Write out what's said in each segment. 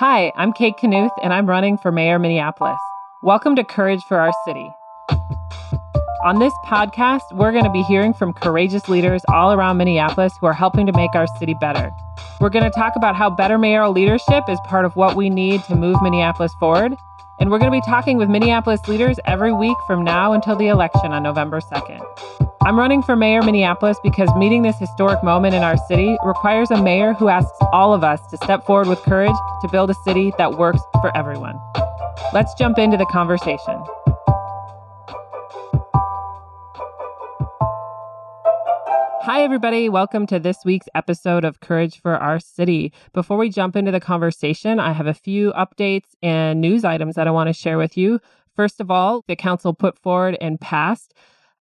Hi, I'm Kate Knuth, and I'm running for Mayor Minneapolis. Welcome to Courage for Our City. On this podcast, we're going to be hearing from courageous leaders all around Minneapolis who are helping to make our city better. We're going to talk about how better mayoral leadership is part of what we need to move Minneapolis forward. And we're going to be talking with Minneapolis leaders every week from now until the election on November 2nd. I'm running for mayor Minneapolis because meeting this historic moment in our city requires a mayor who asks all of us to step forward with courage to build a city that works for everyone. Let's jump into the conversation. Hi, everybody. Welcome to this week's episode of Courage for Our City. Before we jump into the conversation, I have a few updates and news items that I want to share with you. First of all, the council put forward and passed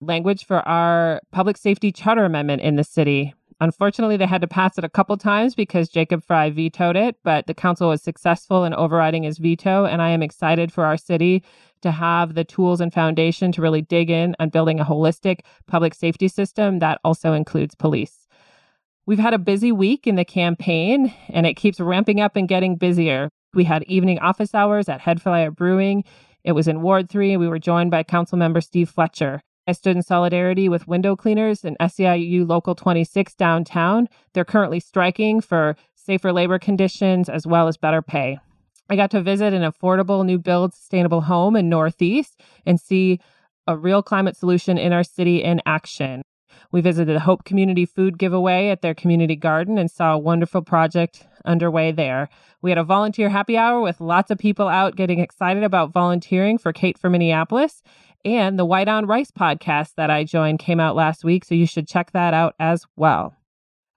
language for our public safety charter amendment in the city. Unfortunately, they had to pass it a couple times because Jacob Frey vetoed it, but the council was successful in overriding his veto. And I am excited for our city to have the tools and foundation to really dig in on building a holistic public safety system that also includes police. We've had a busy week in the campaign, and it keeps ramping up and getting busier. We had evening office hours at Headflyer Brewing. It was in Ward 3, we were joined by Council Member Steve Fletcher. I stood in solidarity with window cleaners and SEIU Local 26 downtown. They're currently striking for safer labor conditions as well as better pay. I got to visit an affordable new build sustainable home in Northeast and see a real climate solution in our city in action. We visited the Hope Community Food Giveaway at their community garden and saw a wonderful project underway there. We had a volunteer happy hour with lots of people out getting excited about volunteering for Kate for Minneapolis. And the White on Rice podcast that I joined came out last week, so you should check that out as well.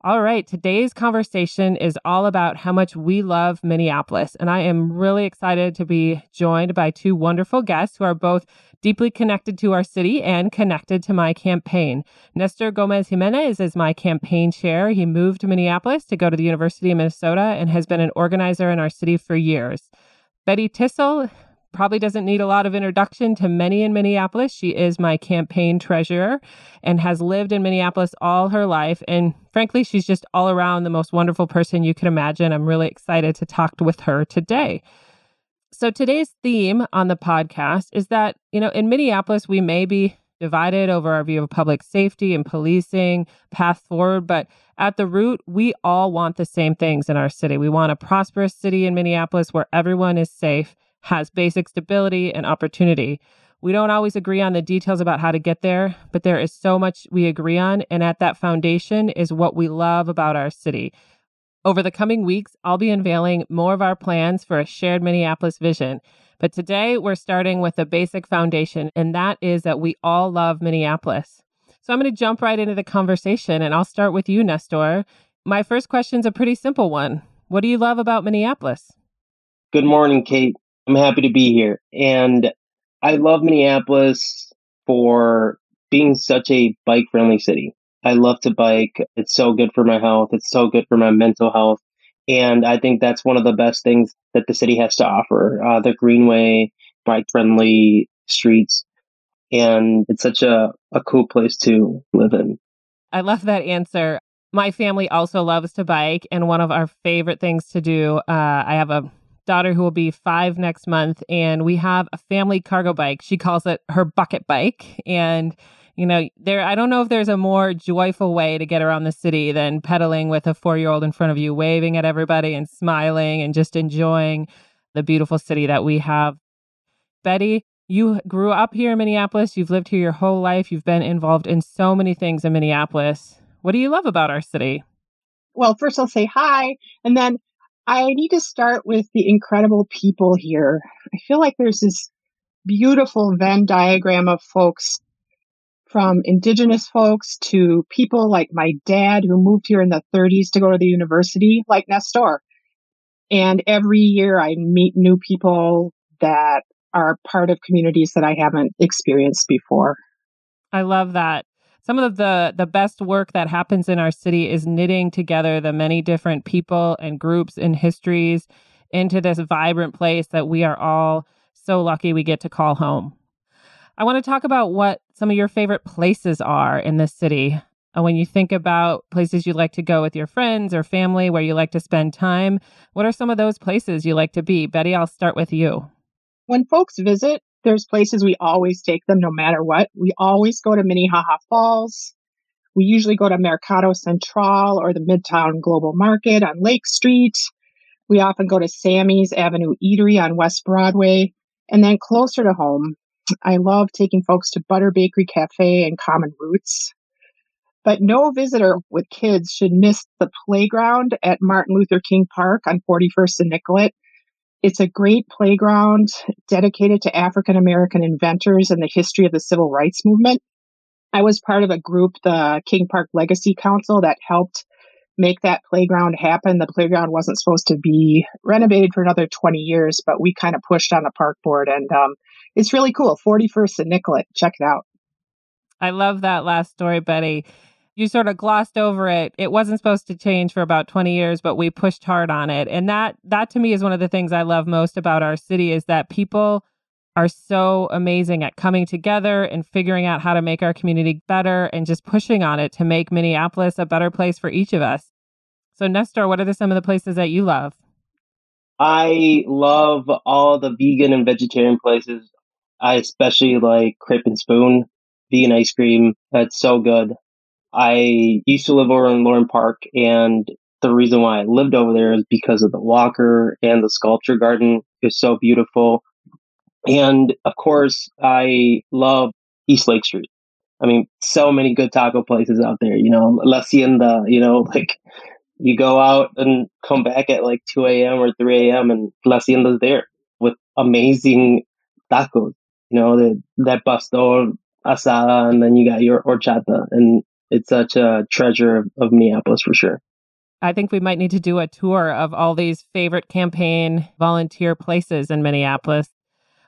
All right, today's conversation is all about how much we love Minneapolis. And I am really excited to be joined by two wonderful guests who are both deeply connected to our city and connected to my campaign. Nestor Gomez Jimenez is my campaign chair. He moved to Minneapolis to go to the University of Minnesota and has been an organizer in our city for years. Betty Tissel probably doesn't need a lot of introduction to many in Minneapolis. She is my campaign treasurer and has lived in Minneapolis all her life. And frankly, she's just all around the most wonderful person you can imagine. I'm really excited to talk with her today. So, today's theme on the podcast is that, you know, in Minneapolis, we may be divided over our view of public safety and policing, path forward, but at the root, we all want the same things in our city. We want a prosperous city in Minneapolis where everyone is safe has basic stability and opportunity. We don't always agree on the details about how to get there, but there is so much we agree on. And at that foundation is what we love about our city. Over the coming weeks, I'll be unveiling more of our plans for a shared Minneapolis vision. But today, we're starting with a basic foundation, and that is that we all love Minneapolis. So I'm going to jump right into the conversation, and I'll start with you, Nestor. My first question is a pretty simple one What do you love about Minneapolis? Good morning, Kate. I'm happy to be here. And I love Minneapolis for being such a bike friendly city. I love to bike. It's so good for my health. It's so good for my mental health. And I think that's one of the best things that the city has to offer uh, the greenway, bike friendly streets. And it's such a, a cool place to live in. I love that answer. My family also loves to bike. And one of our favorite things to do, uh, I have a daughter who will be five next month, and we have a family cargo bike. She calls it her bucket bike. And, you know, there, I don't know if there's a more joyful way to get around the city than pedaling with a four year old in front of you, waving at everybody and smiling and just enjoying the beautiful city that we have. Betty, you grew up here in Minneapolis. You've lived here your whole life. You've been involved in so many things in Minneapolis. What do you love about our city? Well, first I'll say hi. And then I need to start with the incredible people here. I feel like there's this beautiful Venn diagram of folks from indigenous folks to people like my dad who moved here in the 30s to go to the university, like Nestor. And every year I meet new people that are part of communities that I haven't experienced before. I love that some of the the best work that happens in our city is knitting together the many different people and groups and histories into this vibrant place that we are all so lucky we get to call home. I want to talk about what some of your favorite places are in this city. Uh, when you think about places you like to go with your friends or family, where you like to spend time, what are some of those places you like to be? Betty, I'll start with you. When folks visit, there's places we always take them no matter what. We always go to Minnehaha Falls. We usually go to Mercado Central or the Midtown Global Market on Lake Street. We often go to Sammy's Avenue Eatery on West Broadway. And then closer to home, I love taking folks to Butter Bakery Cafe and Common Roots. But no visitor with kids should miss the playground at Martin Luther King Park on 41st and Nicollet. It's a great playground dedicated to African American inventors and the history of the civil rights movement. I was part of a group, the King Park Legacy Council, that helped make that playground happen. The playground wasn't supposed to be renovated for another 20 years, but we kind of pushed on the park board and um, it's really cool. 41st and Nicollet. Check it out. I love that last story, Betty you sort of glossed over it. It wasn't supposed to change for about 20 years, but we pushed hard on it. And that that to me is one of the things I love most about our city is that people are so amazing at coming together and figuring out how to make our community better and just pushing on it to make Minneapolis a better place for each of us. So Nestor, what are the, some of the places that you love? I love all the vegan and vegetarian places. I especially like Crepe and Spoon vegan ice cream. That's so good. I used to live over in Loring Park, and the reason why I lived over there is because of the Walker and the sculpture garden is so beautiful. And of course, I love East Lake Street. I mean, so many good taco places out there, you know, La Hacienda, you know, like you go out and come back at like 2 a.m. or 3 a.m. and La Hacienda's there with amazing tacos, you know, the, that pastor asada, and then you got your horchata. And it's such a treasure of, of Minneapolis for sure. I think we might need to do a tour of all these favorite campaign volunteer places in Minneapolis.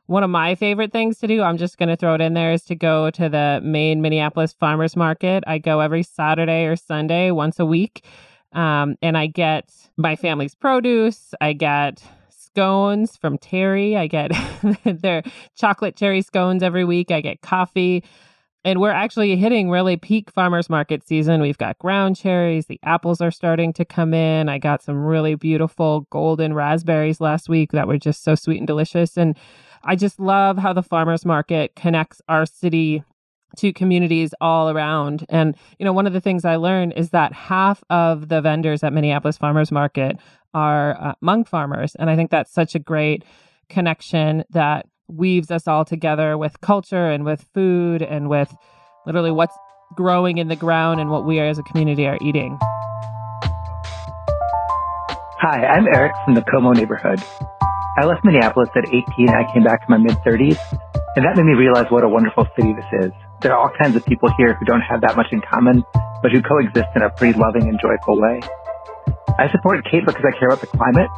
One of my favorite things to do, I'm just going to throw it in there, is to go to the main Minneapolis Farmers Market. I go every Saturday or Sunday once a week. Um, and I get my family's produce. I get scones from Terry. I get their chocolate cherry scones every week. I get coffee. And we're actually hitting really peak farmers market season. We've got ground cherries, the apples are starting to come in. I got some really beautiful golden raspberries last week that were just so sweet and delicious. And I just love how the farmers market connects our city to communities all around. And, you know, one of the things I learned is that half of the vendors at Minneapolis Farmers Market are uh, Hmong farmers. And I think that's such a great connection that weaves us all together with culture and with food and with literally what's growing in the ground and what we as a community are eating. Hi, I'm Eric from the Como neighborhood. I left Minneapolis at 18 and I came back to my mid 30s, and that made me realize what a wonderful city this is. There are all kinds of people here who don't have that much in common, but who coexist in a pretty loving and joyful way. I support Kate because I care about the climate,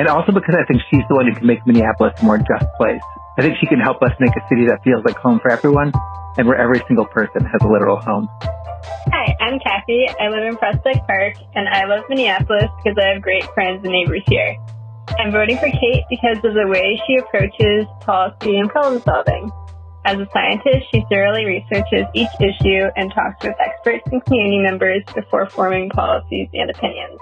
and also because I think she's the one who can make Minneapolis a more just place. I think she can help us make a city that feels like home for everyone and where every single person has a literal home. Hi, I'm Kathy. I live in Prospect Park and I love Minneapolis because I have great friends and neighbors here. I'm voting for Kate because of the way she approaches policy and problem solving. As a scientist, she thoroughly researches each issue and talks with experts and community members before forming policies and opinions.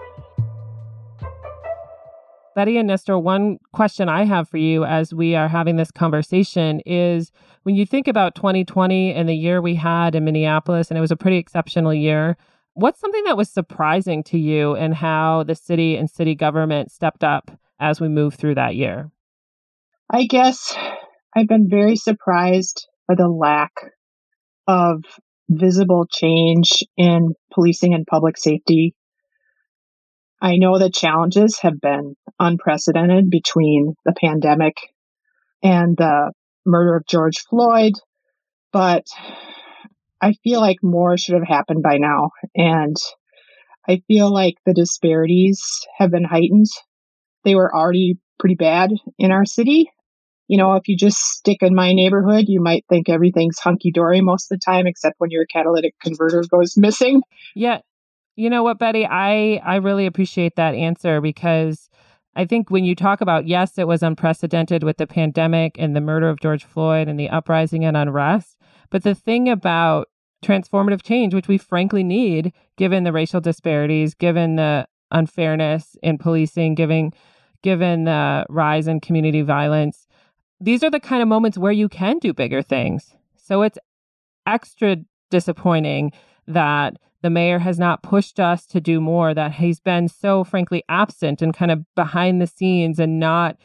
Betty and Nestor, one question I have for you as we are having this conversation is when you think about 2020 and the year we had in Minneapolis, and it was a pretty exceptional year, what's something that was surprising to you and how the city and city government stepped up as we moved through that year? I guess I've been very surprised by the lack of visible change in policing and public safety I know the challenges have been unprecedented between the pandemic and the murder of George Floyd, but I feel like more should have happened by now. And I feel like the disparities have been heightened. They were already pretty bad in our city. You know, if you just stick in my neighborhood, you might think everything's hunky dory most of the time, except when your catalytic converter goes missing. Yeah. You know what, Betty? I I really appreciate that answer because I think when you talk about yes, it was unprecedented with the pandemic and the murder of George Floyd and the uprising and unrest, but the thing about transformative change, which we frankly need given the racial disparities, given the unfairness in policing, given given the rise in community violence. These are the kind of moments where you can do bigger things. So it's extra disappointing that the mayor has not pushed us to do more, that he's been so frankly absent and kind of behind the scenes and not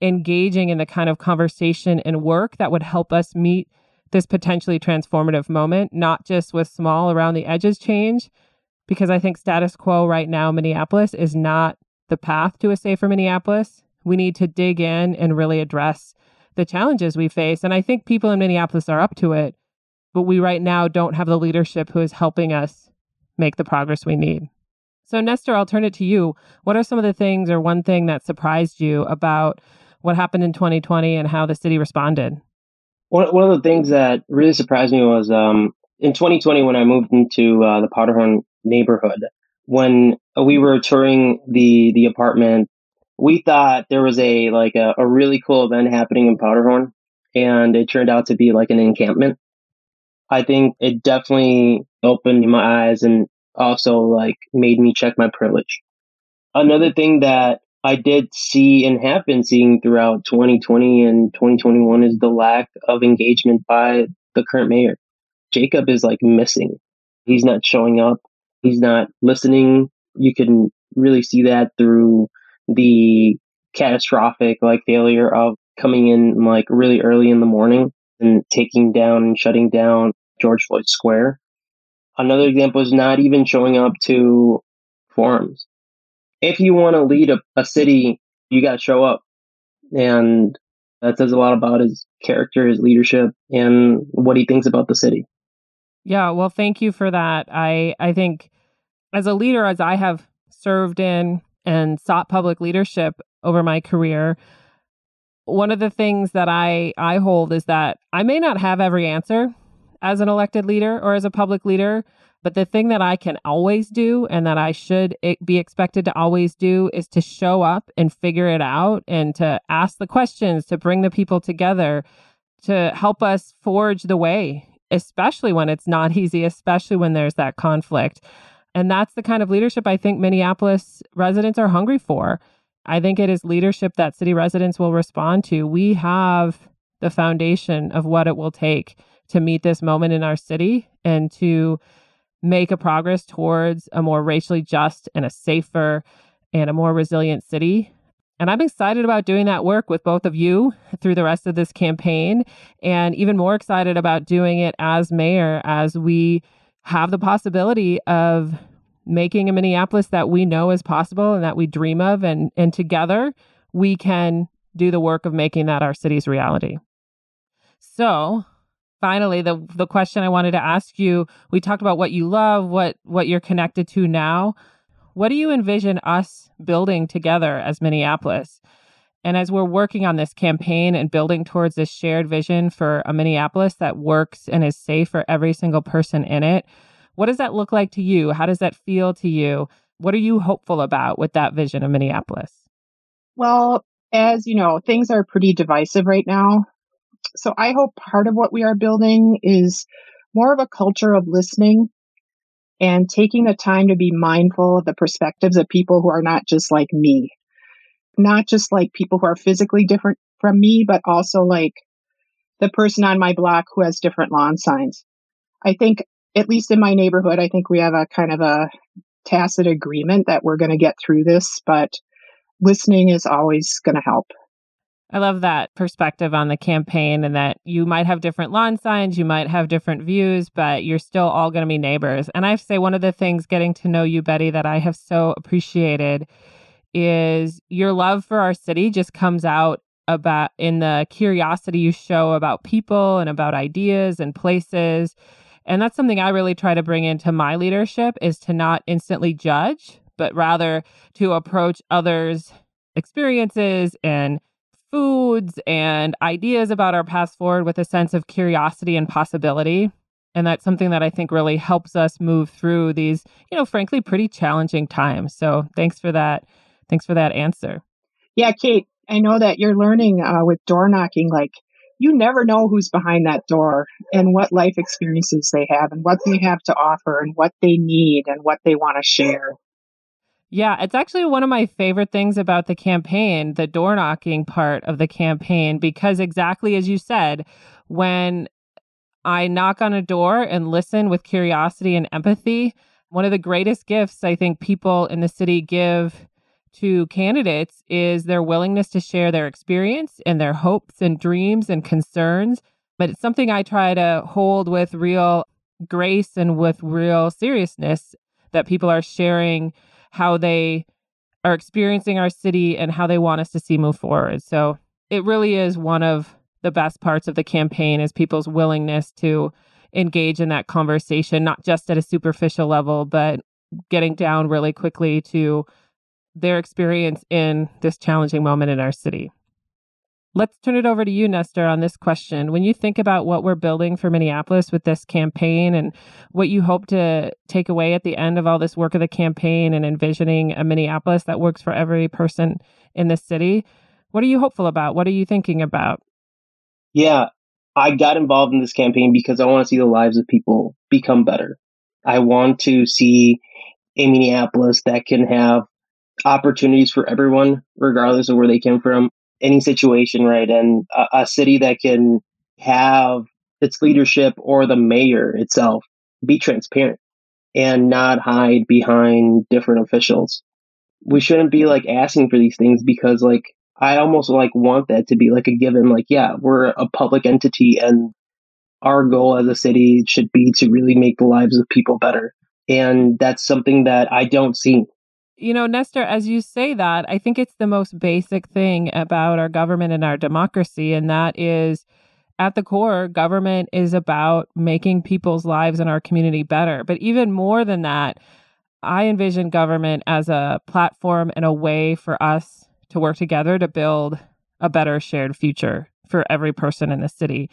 engaging in the kind of conversation and work that would help us meet this potentially transformative moment, not just with small around the edges change, because I think status quo right now, Minneapolis, is not the path to a safer Minneapolis. We need to dig in and really address the challenges we face. And I think people in Minneapolis are up to it, but we right now don't have the leadership who is helping us make the progress we need. So, Nestor, I'll turn it to you. What are some of the things or one thing that surprised you about what happened in 2020 and how the city responded? One, one of the things that really surprised me was um, in 2020 when I moved into uh, the Powderhorn neighborhood, when we were touring the the apartment, we thought there was a like a, a really cool event happening in Powderhorn, and it turned out to be like an encampment. I think it definitely opened my eyes and also like made me check my privilege. Another thing that I did see and have been seeing throughout 2020 and 2021 is the lack of engagement by the current mayor. Jacob is like missing. He's not showing up. He's not listening. You can really see that through the catastrophic like failure of coming in like really early in the morning and taking down and shutting down George Floyd Square. Another example is not even showing up to forums if you want to lead a, a city, you got to show up. And that says a lot about his character, his leadership, and what he thinks about the city. Yeah, well, thank you for that. I I think as a leader, as I have served in and sought public leadership over my career, one of the things that I I hold is that I may not have every answer as an elected leader or as a public leader, but the thing that I can always do and that I should be expected to always do is to show up and figure it out and to ask the questions, to bring the people together, to help us forge the way, especially when it's not easy, especially when there's that conflict. And that's the kind of leadership I think Minneapolis residents are hungry for. I think it is leadership that city residents will respond to. We have the foundation of what it will take to meet this moment in our city and to make a progress towards a more racially just and a safer and a more resilient city. And I'm excited about doing that work with both of you through the rest of this campaign, and even more excited about doing it as mayor as we have the possibility of making a Minneapolis that we know is possible and that we dream of. And, and together we can do the work of making that our city's reality. So finally the the question I wanted to ask you, we talked about what you love, what what you're connected to now. What do you envision us building together as Minneapolis? And as we're working on this campaign and building towards this shared vision for a Minneapolis that works and is safe for every single person in it, what does that look like to you? How does that feel to you? What are you hopeful about with that vision of Minneapolis? Well, as you know, things are pretty divisive right now. So I hope part of what we are building is more of a culture of listening and taking the time to be mindful of the perspectives of people who are not just like me. Not just like people who are physically different from me, but also like the person on my block who has different lawn signs. I think, at least in my neighborhood, I think we have a kind of a tacit agreement that we're going to get through this, but listening is always going to help. I love that perspective on the campaign and that you might have different lawn signs, you might have different views, but you're still all going to be neighbors. And I have to say, one of the things getting to know you, Betty, that I have so appreciated is your love for our city just comes out about in the curiosity you show about people and about ideas and places. And that's something I really try to bring into my leadership is to not instantly judge, but rather to approach others' experiences and foods and ideas about our path forward with a sense of curiosity and possibility. And that's something that I think really helps us move through these, you know, frankly, pretty challenging times. So thanks for that. Thanks for that answer. Yeah, Kate, I know that you're learning uh, with door knocking, like you never know who's behind that door and what life experiences they have and what they have to offer and what they need and what they want to share. Yeah, it's actually one of my favorite things about the campaign, the door knocking part of the campaign, because exactly as you said, when I knock on a door and listen with curiosity and empathy, one of the greatest gifts I think people in the city give to candidates is their willingness to share their experience and their hopes and dreams and concerns. But it's something I try to hold with real grace and with real seriousness that people are sharing how they are experiencing our city and how they want us to see move forward. So it really is one of the best parts of the campaign is people's willingness to engage in that conversation, not just at a superficial level, but getting down really quickly to their experience in this challenging moment in our city. Let's turn it over to you, Nestor, on this question. When you think about what we're building for Minneapolis with this campaign and what you hope to take away at the end of all this work of the campaign and envisioning a Minneapolis that works for every person in the city, what are you hopeful about? What are you thinking about? Yeah, I got involved in this campaign because I want to see the lives of people become better. I want to see a Minneapolis that can have opportunities for everyone, regardless of where they came from, any situation, right? And a, a city that can have its leadership or the mayor itself be transparent and not hide behind different officials. We shouldn't be like asking for these things because like I almost like want that to be like a given. Like, yeah, we're a public entity and our goal as a city should be to really make the lives of people better. And that's something that I don't see you know, Nestor, as you say that, I think it's the most basic thing about our government and our democracy. And that is at the core, government is about making people's lives in our community better. But even more than that, I envision government as a platform and a way for us to work together to build a better shared future for every person in the city.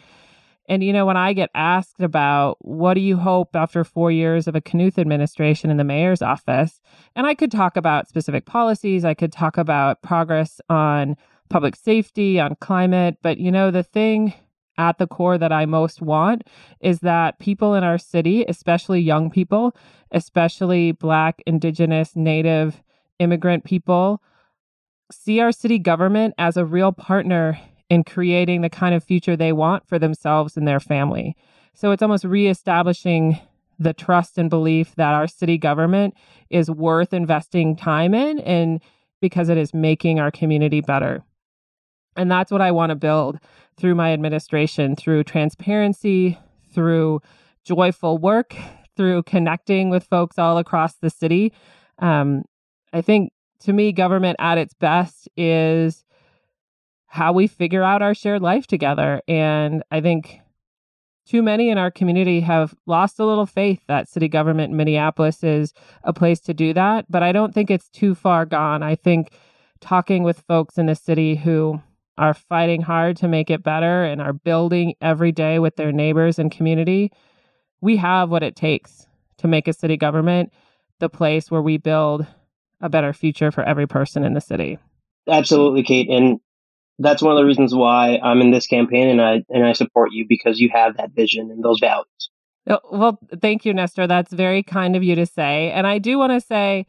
And, you know, when I get asked about what do you hope after four years of a Knuth administration in the mayor's office, and I could talk about specific policies, I could talk about progress on public safety, on climate, but, you know, the thing at the core that I most want is that people in our city, especially young people, especially Black, Indigenous, Native, immigrant people, see our city government as a real partner in creating the kind of future they want for themselves and their family. So it's almost reestablishing the trust and belief that our city government is worth investing time in and because it is making our community better. And that's what I want to build through my administration, through transparency, through joyful work, through connecting with folks all across the city. Um, I think to me, government at its best is how we figure out our shared life together. And I think too many in our community have lost a little faith that city government in Minneapolis is a place to do that. But I don't think it's too far gone. I think talking with folks in the city who are fighting hard to make it better and are building every day with their neighbors and community, we have what it takes to make a city government the place where we build a better future for every person in the city. Absolutely, Kate. And that's one of the reasons why I'm in this campaign and I and I support you because you have that vision and those values. Oh, well, thank you, Nestor. That's very kind of you to say. And I do want to say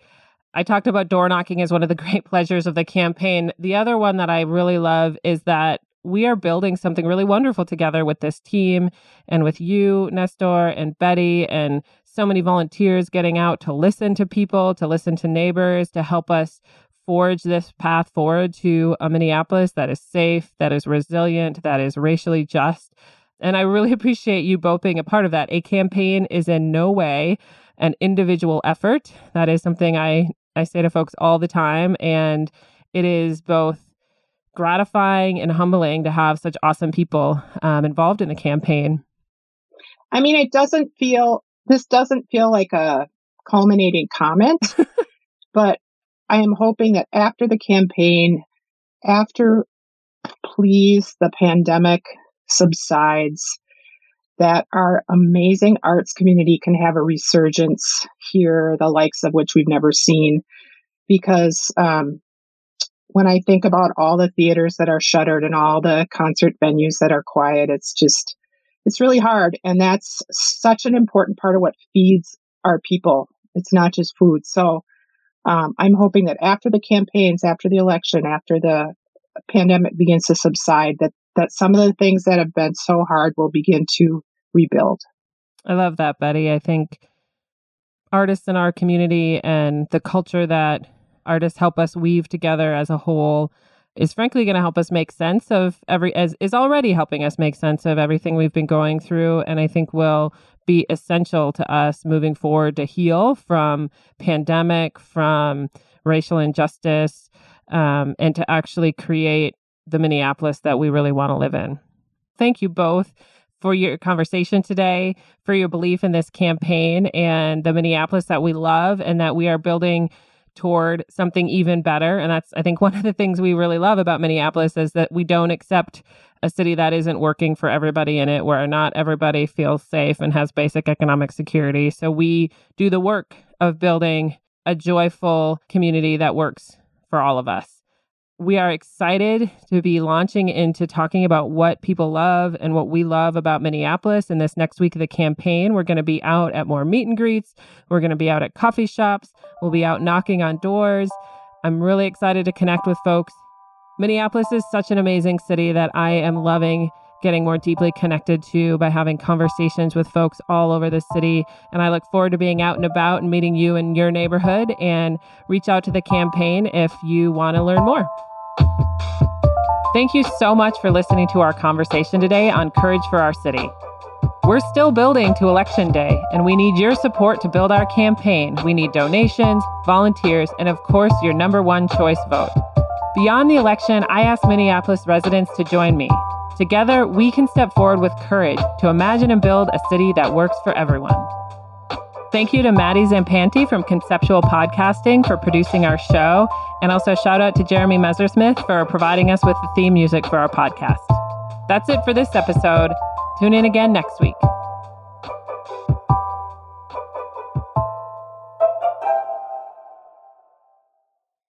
I talked about door knocking as one of the great pleasures of the campaign. The other one that I really love is that we are building something really wonderful together with this team and with you, Nestor, and Betty, and so many volunteers getting out to listen to people, to listen to neighbors, to help us forge this path forward to a Minneapolis that is safe, that is resilient, that is racially just. And I really appreciate you both being a part of that. A campaign is in no way an individual effort. That is something I, I say to folks all the time. And it is both gratifying and humbling to have such awesome people um, involved in the campaign. I mean, it doesn't feel, this doesn't feel like a culminating comment, but I am hoping that after the campaign, after please the pandemic subsides, that our amazing arts community can have a resurgence here, the likes of which we've never seen. Because um, when I think about all the theaters that are shuttered and all the concert venues that are quiet, it's just, it's really hard. And that's such an important part of what feeds our people. It's not just food. So um, I'm hoping that after the campaigns, after the election, after the pandemic begins to subside, that, that some of the things that have been so hard will begin to rebuild. I love that, Betty. I think artists in our community and the culture that artists help us weave together as a whole is frankly going to help us make sense of every as is already helping us make sense of everything we've been going through and i think will be essential to us moving forward to heal from pandemic from racial injustice um, and to actually create the minneapolis that we really want to live in thank you both for your conversation today, for your belief in this campaign and the Minneapolis that we love and that we are building toward something even better. And that's, I think, one of the things we really love about Minneapolis is that we don't accept a city that isn't working for everybody in it, where not everybody feels safe and has basic economic security. So we do the work of building a joyful community that works for all of us we are excited to be launching into talking about what people love and what we love about Minneapolis. In this next week of the campaign, we're going to be out at more meet and greets. We're going to be out at coffee shops. We'll be out knocking on doors. I'm really excited to connect with folks. Minneapolis is such an amazing city that I am loving getting more deeply connected to by having conversations with folks all over the city. And I look forward to being out and about and meeting you in your neighborhood and reach out to the campaign if you want to learn more. Thank you so much for listening to our conversation today on Courage for Our City. We're still building to Election Day, and we need your support to build our campaign. We need donations, volunteers, and of course, your number one choice vote. Beyond the election, I ask Minneapolis residents to join me. Together, we can step forward with courage to imagine and build a city that works for everyone. Thank you to Maddie Zampanti from Conceptual Podcasting for producing our show. And also shout out to Jeremy Messersmith for providing us with the theme music for our podcast. That's it for this episode. Tune in again next week.